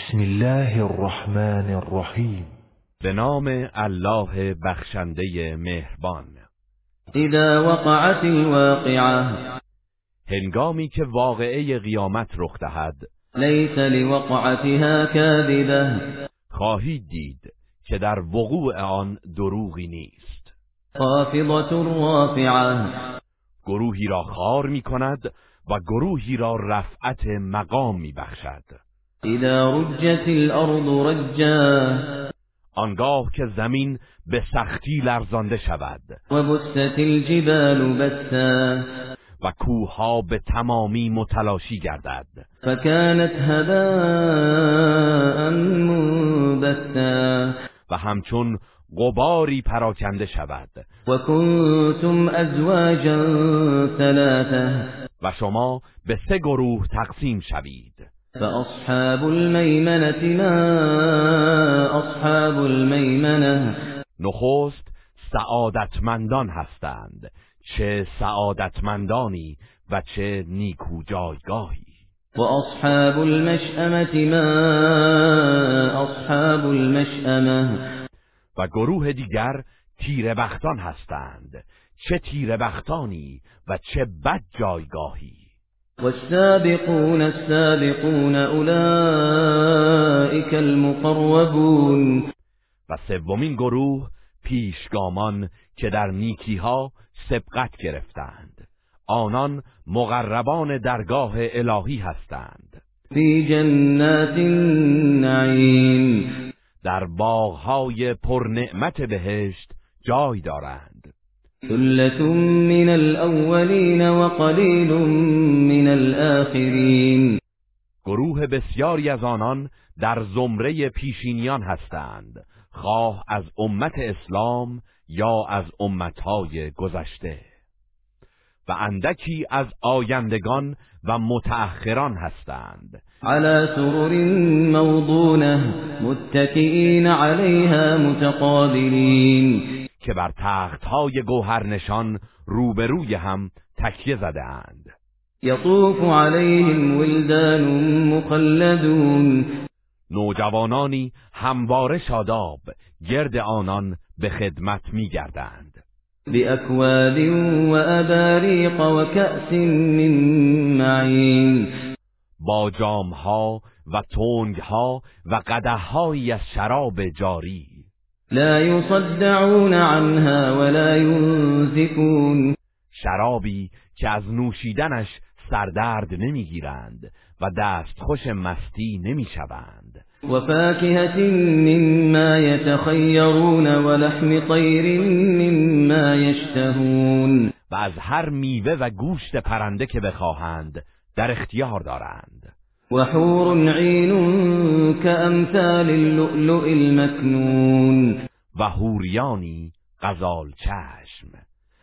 بسم الله الرحمن الرحیم. به نام الله بخشنده مهربان. اذا وقعت الواقعه هنگامی که واقعه قیامت رخ دهد لیس لوقعتها کاذبه. خواهید دید که در وقوع آن دروغی نیست. خافضة رافعه گروهی را خار می کند و گروهی را رفعت مقام می بخشد اذا رجت الارض رجا. آنگاه که زمین به سختی لرزانده شود. و بست الجبال بسا. و کوهها به تمامی متلاشی گردد. فكانت هباء منبثا. و همچون غباری پراکنده شود. وكنتم ازواجا ثلاثه و شما به سه گروه تقسیم شوید. فاصحاب الميمنه ما اصحاب الميمنه نخست سعادتمندان هستند چه سعادتمندانی و چه نیکو جایگاهی واصحاب المشأمه ما اصحاب المشأمه و گروه دیگر تیره بختان هستند چه تیره بختانی و چه بد جایگاهی والسابقون السابقون اولئك المقربون. و سومین گروه پیشگامان که در نیکیها سبقت گرفتند. آنان مقربان درگاه الهی هستند. في جنات النعیم. در باغهای پرنعمت بهشت جای دارند. ثلة من الاولین وقلیل من الاخرین گروه بسیاری از آنان در زمره پیشینیان هستند خواه از امت اسلام یا از امتهای گذشته. و اندکی از آیندگان و متأخران هستند. على سرر موضونه متكئين عليها متقابلين. که بر تختهای گوهرنشان روبروی هم تکیه زده اند يطوف عليهم ولدان مخلدون. نوجوانانی همواره شاداب گرد آنان به خدمت میگردند. بأكواب وأباريق وكأس من معين با جامها و تنگها و قدههایی از شراب جاری لا يصدعون عنها ولا ينزفون. شرابی که از نوشیدنش سردرد نمی‌گیرند و دستخوش مستی نمی‌شوند. وفاكهة مما يتخيرون ولحم طير مما يشتهون. و از هر میوه و گوشت پرنده که بخواهند در اختیار دارند. وحور عين كأمثال اللؤلؤ المكنون. و هوریانی غزال چشم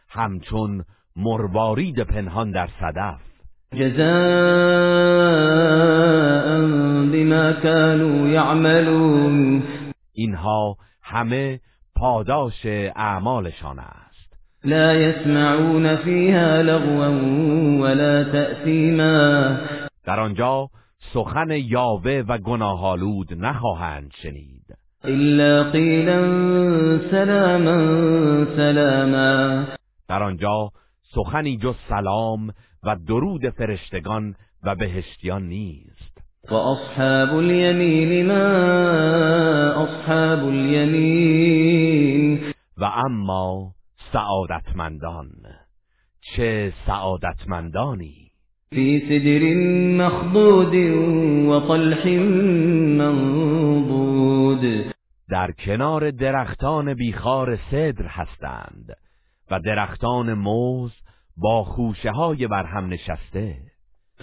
همچون مروارید پنهان در صدف. جزاء بما كانوا يعملون. اینها همه پاداش اعمالشان است. لا يسمعون فيها لغوا ولا تأثيما. در آنجا سخن یاوه و گناهالود نخواهند شنید. إلا قيلا سلاما سلاما. در آنجا سخنی جز سلام و درود فرشتگان و بهشتیان نیست. وأصحاب اليمين ما أصحاب اليمين؟ و اما سعادتمندان. چه سعادتمندانی؟ في سدر مخضود وطلح منضود. در کنار درختان بیخار صدر هستند و درختان موز با خوشه های برهم نشسته.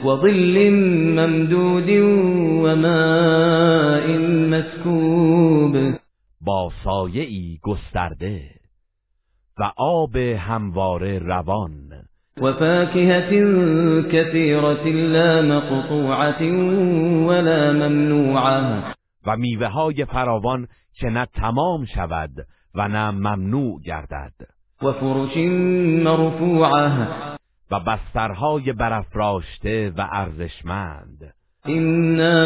وظل ممدود وماء مسكوب با سایه‌ای گسترده و آب همواره روان. وفاكهة كثيرة لا مقطوعة ولا ممنوعة. و میوه های فراوان که نه تمام شود و نه ممنوع گردد. وفرش مرفوعة. و بسترهای برافراشته و ارزشمند. إنا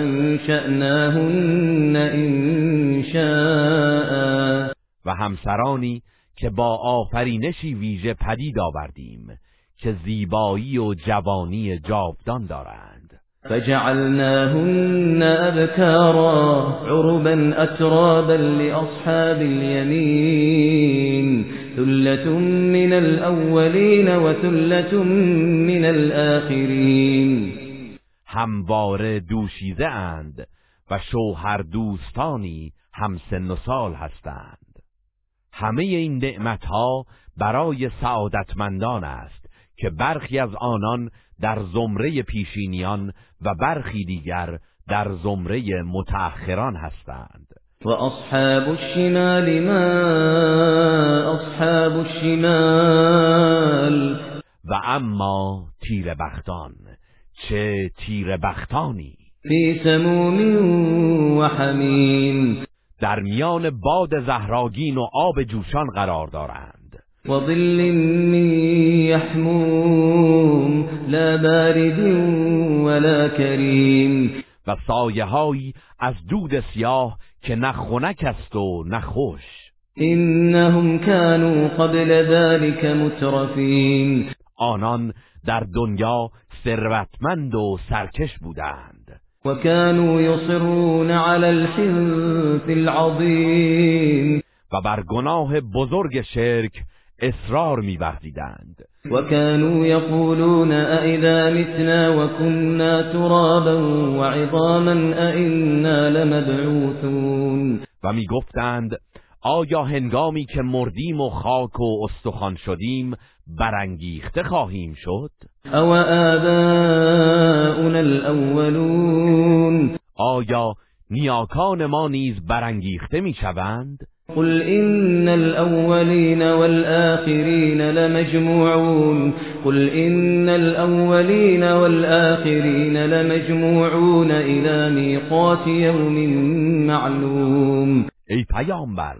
أنشأناهن إنشاء و همسرانی که با آفرینشی ویژه پدید آوردیم که زیبایی و جوانی جاودان دارند. فجعلناهن أبكارا عربا أترابا لأصحاب اليمين ثلة من الأولين وثلة من الآخرين. همواره دوشیده اند و شوهر دوستانی همسن و سال هستند. همه این نعمتها برای سعادتمندان است که برخی از آنان در زمره پیشینیان و برخی دیگر در زمره متأخران هستند. و اصحاب الشمال ما اصحاب الشمال. و اما تیر بختان چه تیر بختانی فی سموم و حمیم. در میان باد زهراگین و آب جوشان قرار دارند. و ظل من یحموم لا بارد ولا کریم. و سایه از دود سیاه که نه خنک است و نه خوش. انهم كانوا قبل ذلك مترفین. آنان در دنیا ثروتمند و سرکش بودند. وكانوا يصرون على الحنث العظیم و بر گناه بزرگ شرک اصرار می‌ورزیدند و كانوا يقولون أئذا متنا وكنا ترابا وعظاما أئنا لمبعوثون. و میگفتند آیا هنگامی که مردیم و خاک و استخوان شدیم برانگیخته خواهیم شد؟ او آباؤنا الاولون. آیا نیاکان ما نیز برانگیخته می‌شوند قل ان الاولین والآخرین لمجموعون. قل ان الاولین والآخرین لمجموعون الى میقات یوم معلوم. ای پیامبر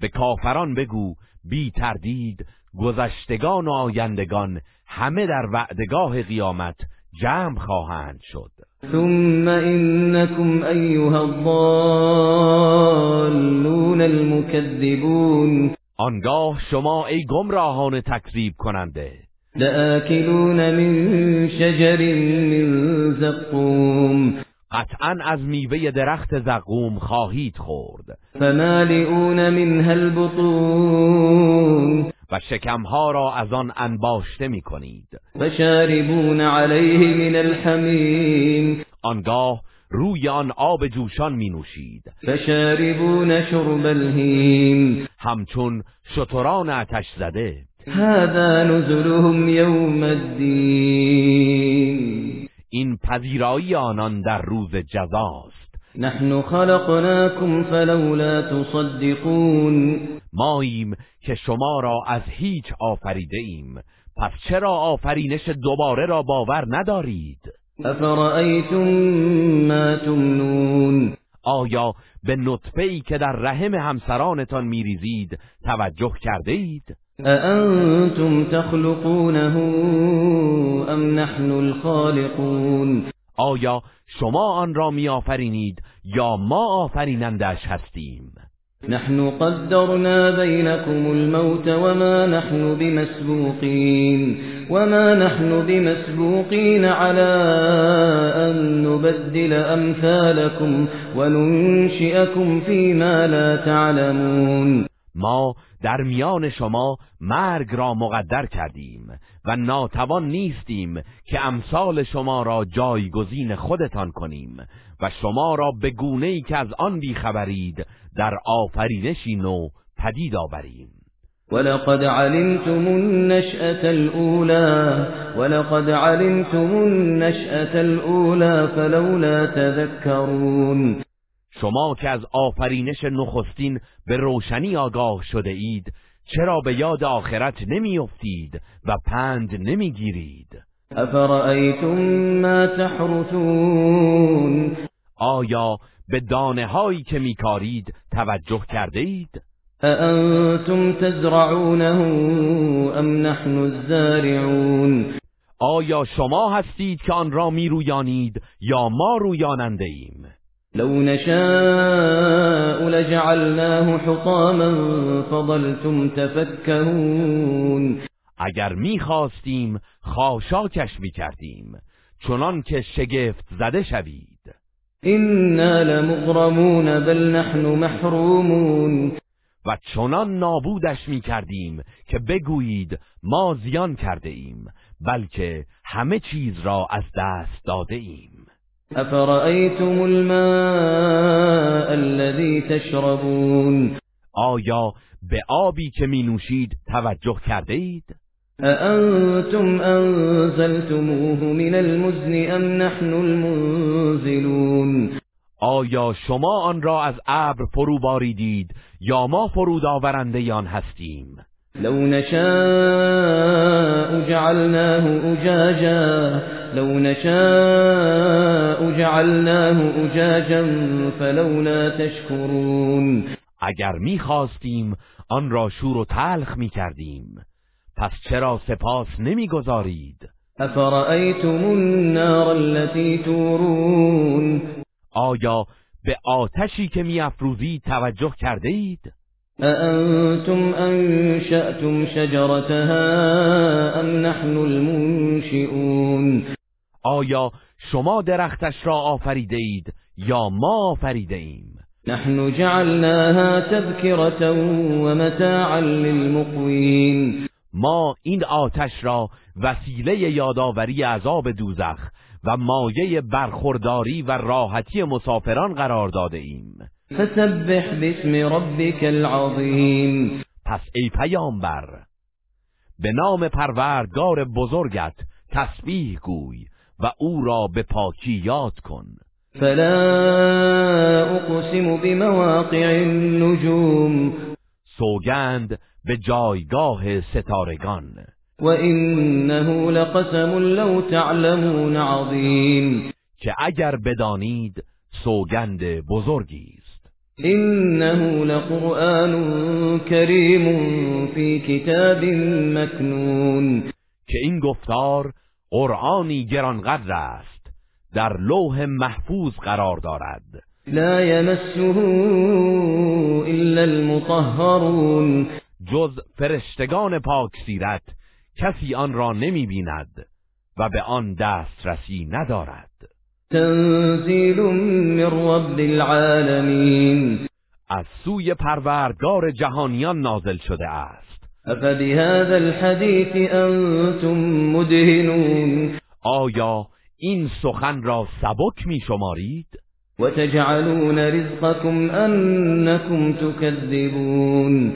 به کافران بگو بی تردید گذشتگان و آیندگان همه در وعدگاه قیامت جمع خواهند شد. ثم انکم ایها الضالون المكذبون. آنگاه شما ای گمراهان تکذیب کننده. لآکلون من شجر من زقوم. قطعا از میوه درخت زقوم خواهید خورد. فمالئون منها البطون. و شکمها را از آن انباشته می کنید و شاربون علیه من الحمیم. آنگاه روی آن آب جوشان می نوشید فشاربون شرب الهیم. همچون شتران آتش زده. هذا نزلهم یوم الدین. این پذیرایی آنان در روز جزاست. نحن خلقناكم فلولا تصدقون. ماییم که شما را از هیچ آفریده ایم. پس چرا آفرینش دوباره را باور ندارید؟ افرأیتم ما تمنون. آیا به نطفه ای که در رحم همسرانتان میریزید توجه کرده اید؟ اانتم تخلقونه ام نحن الخالقون؟ آیا شما آن را میآفرینید یا ما آفرینندش هستیم؟ نحن قدرنا بينكم الموت وما نحن بمسبوقين. وما نحن بمسبوقين على أن نبدل أمثالكم وننشئكم فيما لا تعلمون. ما در میان شما مرگ را مقدر کردیم و ناتوان نیستیم که امثال شما را جایگزین خودتان کنیم و شما را به گونه ای که از آن بیخبرید در آفرینشی نو پدید آوریم. ولقد علمتم النشأة الأولى ولقد علمتم النشأة الأولى فلولا تذكرون. شما که از آفرینش نخستین به روشنی آگاه شده اید چرا به یاد آخرت نمیافتید و پند نمی‌گیرید افرأیتم ما تحرثون آیا به دانه هایی که میکارید توجه کرده اید؟ اانتم تزرعونه ام نحن الزارعون آیا شما هستید که آن را میرویانید یا ما رویاننده ایم؟ لو نشاء لجعلناه حطاما فظلتم تفكهون. اگر می‌خواستیم خاشاکش می‌کردیم چنان که شگفت زده شوید. إنا لمغرمون بل نحن محرومون. و چنان نابودش می‌کردیم که بگویید ما زیان کرده ایم بلکه همه چیز را از دست داده ایم. أفرأيتم الماء الذي تشربون؟ آیا به آبی که می نوشید توجه کرده اید؟ أأنتم أنزلتموه من المزن أم نحن المنزلون؟ آیا شما آن را از ابر فرو باریدید یا ما فرود آورنده آن هستیم؟ لو نشاء جعلناه أجاجا لو نشاء جعلناه أجاجا فلولا تشكرون. اگر می‌خواستیم آن را شور و تلخ می‌کردیم. پس چرا سپاس نمی‌گذارید؟ أفرأيتم النار التي تورون. آیا به آتشی که میافروزید توجه کرده اید أأنتم أنشأتم شجرتها أم نحن المنشئون آیا شما درختش را آفریده اید یا ما آفریده ایم؟ نحن جعلناها تذكرة ومتاعا للمقوين ما این آتش را وسیله یادآوری عذاب دوزخ و مایه برخورداری و راحتی مسافران قرار داده ایم. فسبح باسم ربك العظيم. پس ای پیامبر به نام پروردگار بزرگت تسبیح گوی و او را به پاکی یاد کن. فلا أقسم بمواقع النجوم. سوگند به جایگاه ستارگان. وإنه لقسم لو تعلمون عظيم که اگر بدانید سوگند بزرگی. إنه لقرآن كريم في كتاب مكنون. که این گفتار قرآنی گرانقدر است در لوح محفوظ قرار دارد. لا يمسه إلا المطهرون. جز فرشتگان پاک سیرت کسی آن را نمی بیند و به آن دسترسی ندارد. تنزيل من رب العالمين. از سوی پروردگار جهانیان نازل شده است. أفبهذا الحديث أنتم مدهنون. آیا این سخن را سبک می شمارید؟ وتجعلون رزقكم أنكم تكذبون.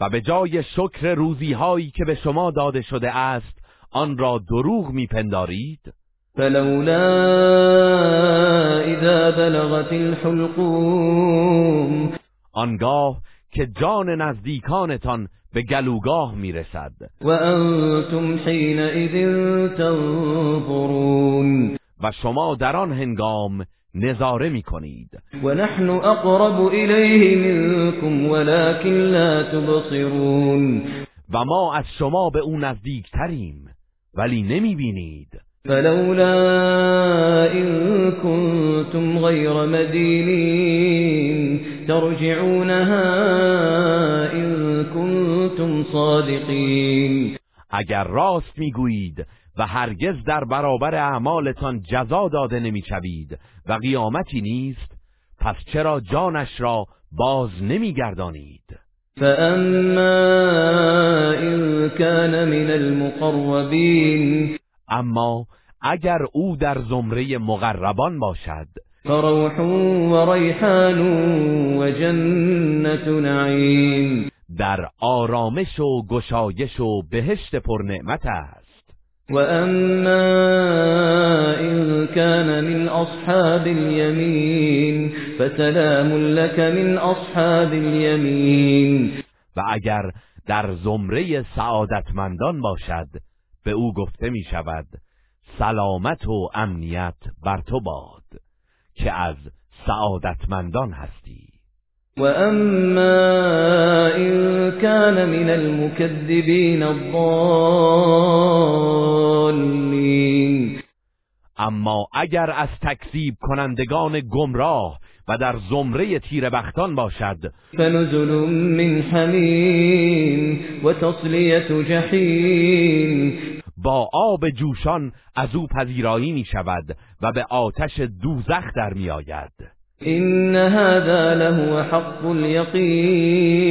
و به جای شکر روزی هایی که به شما داده شده است آن را دروغ میپندارید فلولا إذا بلغت الحلقوم. آنگاه که جان نزدیکانتان به گلوگاه می‌رسد. وأنتم حينئذ تنظرون. و شما در آن هنگام نظاره می‌کنید. ونحن أقرب إليه منكم ولكن لا تبصرون. و ما از شما به او نزدیکتریم ولی نمی‌بینید. فلولا إن كنتم غير مدينين ترجعونها إن كنتم صادقين. اگر راست می‌گویید و هرگز در برابر اعمالتان جزا داده نمی‌شوید و قیامتی نیست پس چرا جانش را باز نمیگردانید؟ فأما إن كان من المقربين اما اگر او در زمره مقربان باشد. فروح وريحان وجنة نعيم در آرامش و گشایش و بهشت پرنعمت است. وأما إن كان من أصحاب اليمين فسلام لك من أصحاب اليمين و اگر در زمره سعادتمندان باشد به او گفته می شود سلامت و امنیت بر تو باد که از سعادتمندان هستی. وأما إن كان من المكذبين الضالين اما اگر از تکذیب کنندگان گمراه و در زمره تیر بختان باشد فنزل من حمیم و تصلیت جحیم. با آب جوشان از او پذیرایی می شود و به آتش دوزخ در می آید این هذا له حق الیقین.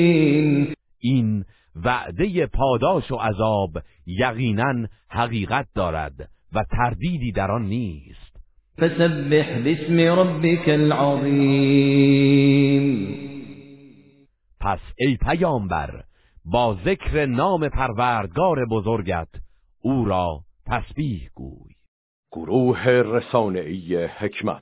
این وعده پاداش و عذاب یقینا حقیقت دارد و تردیدی در آن نیست. فسبح باسم ربك العظیم. پس ای پیامبر با ذکر نام پروردگار بزرگت او را تسبیح گوی. گروه رسانه‌ای حکمت.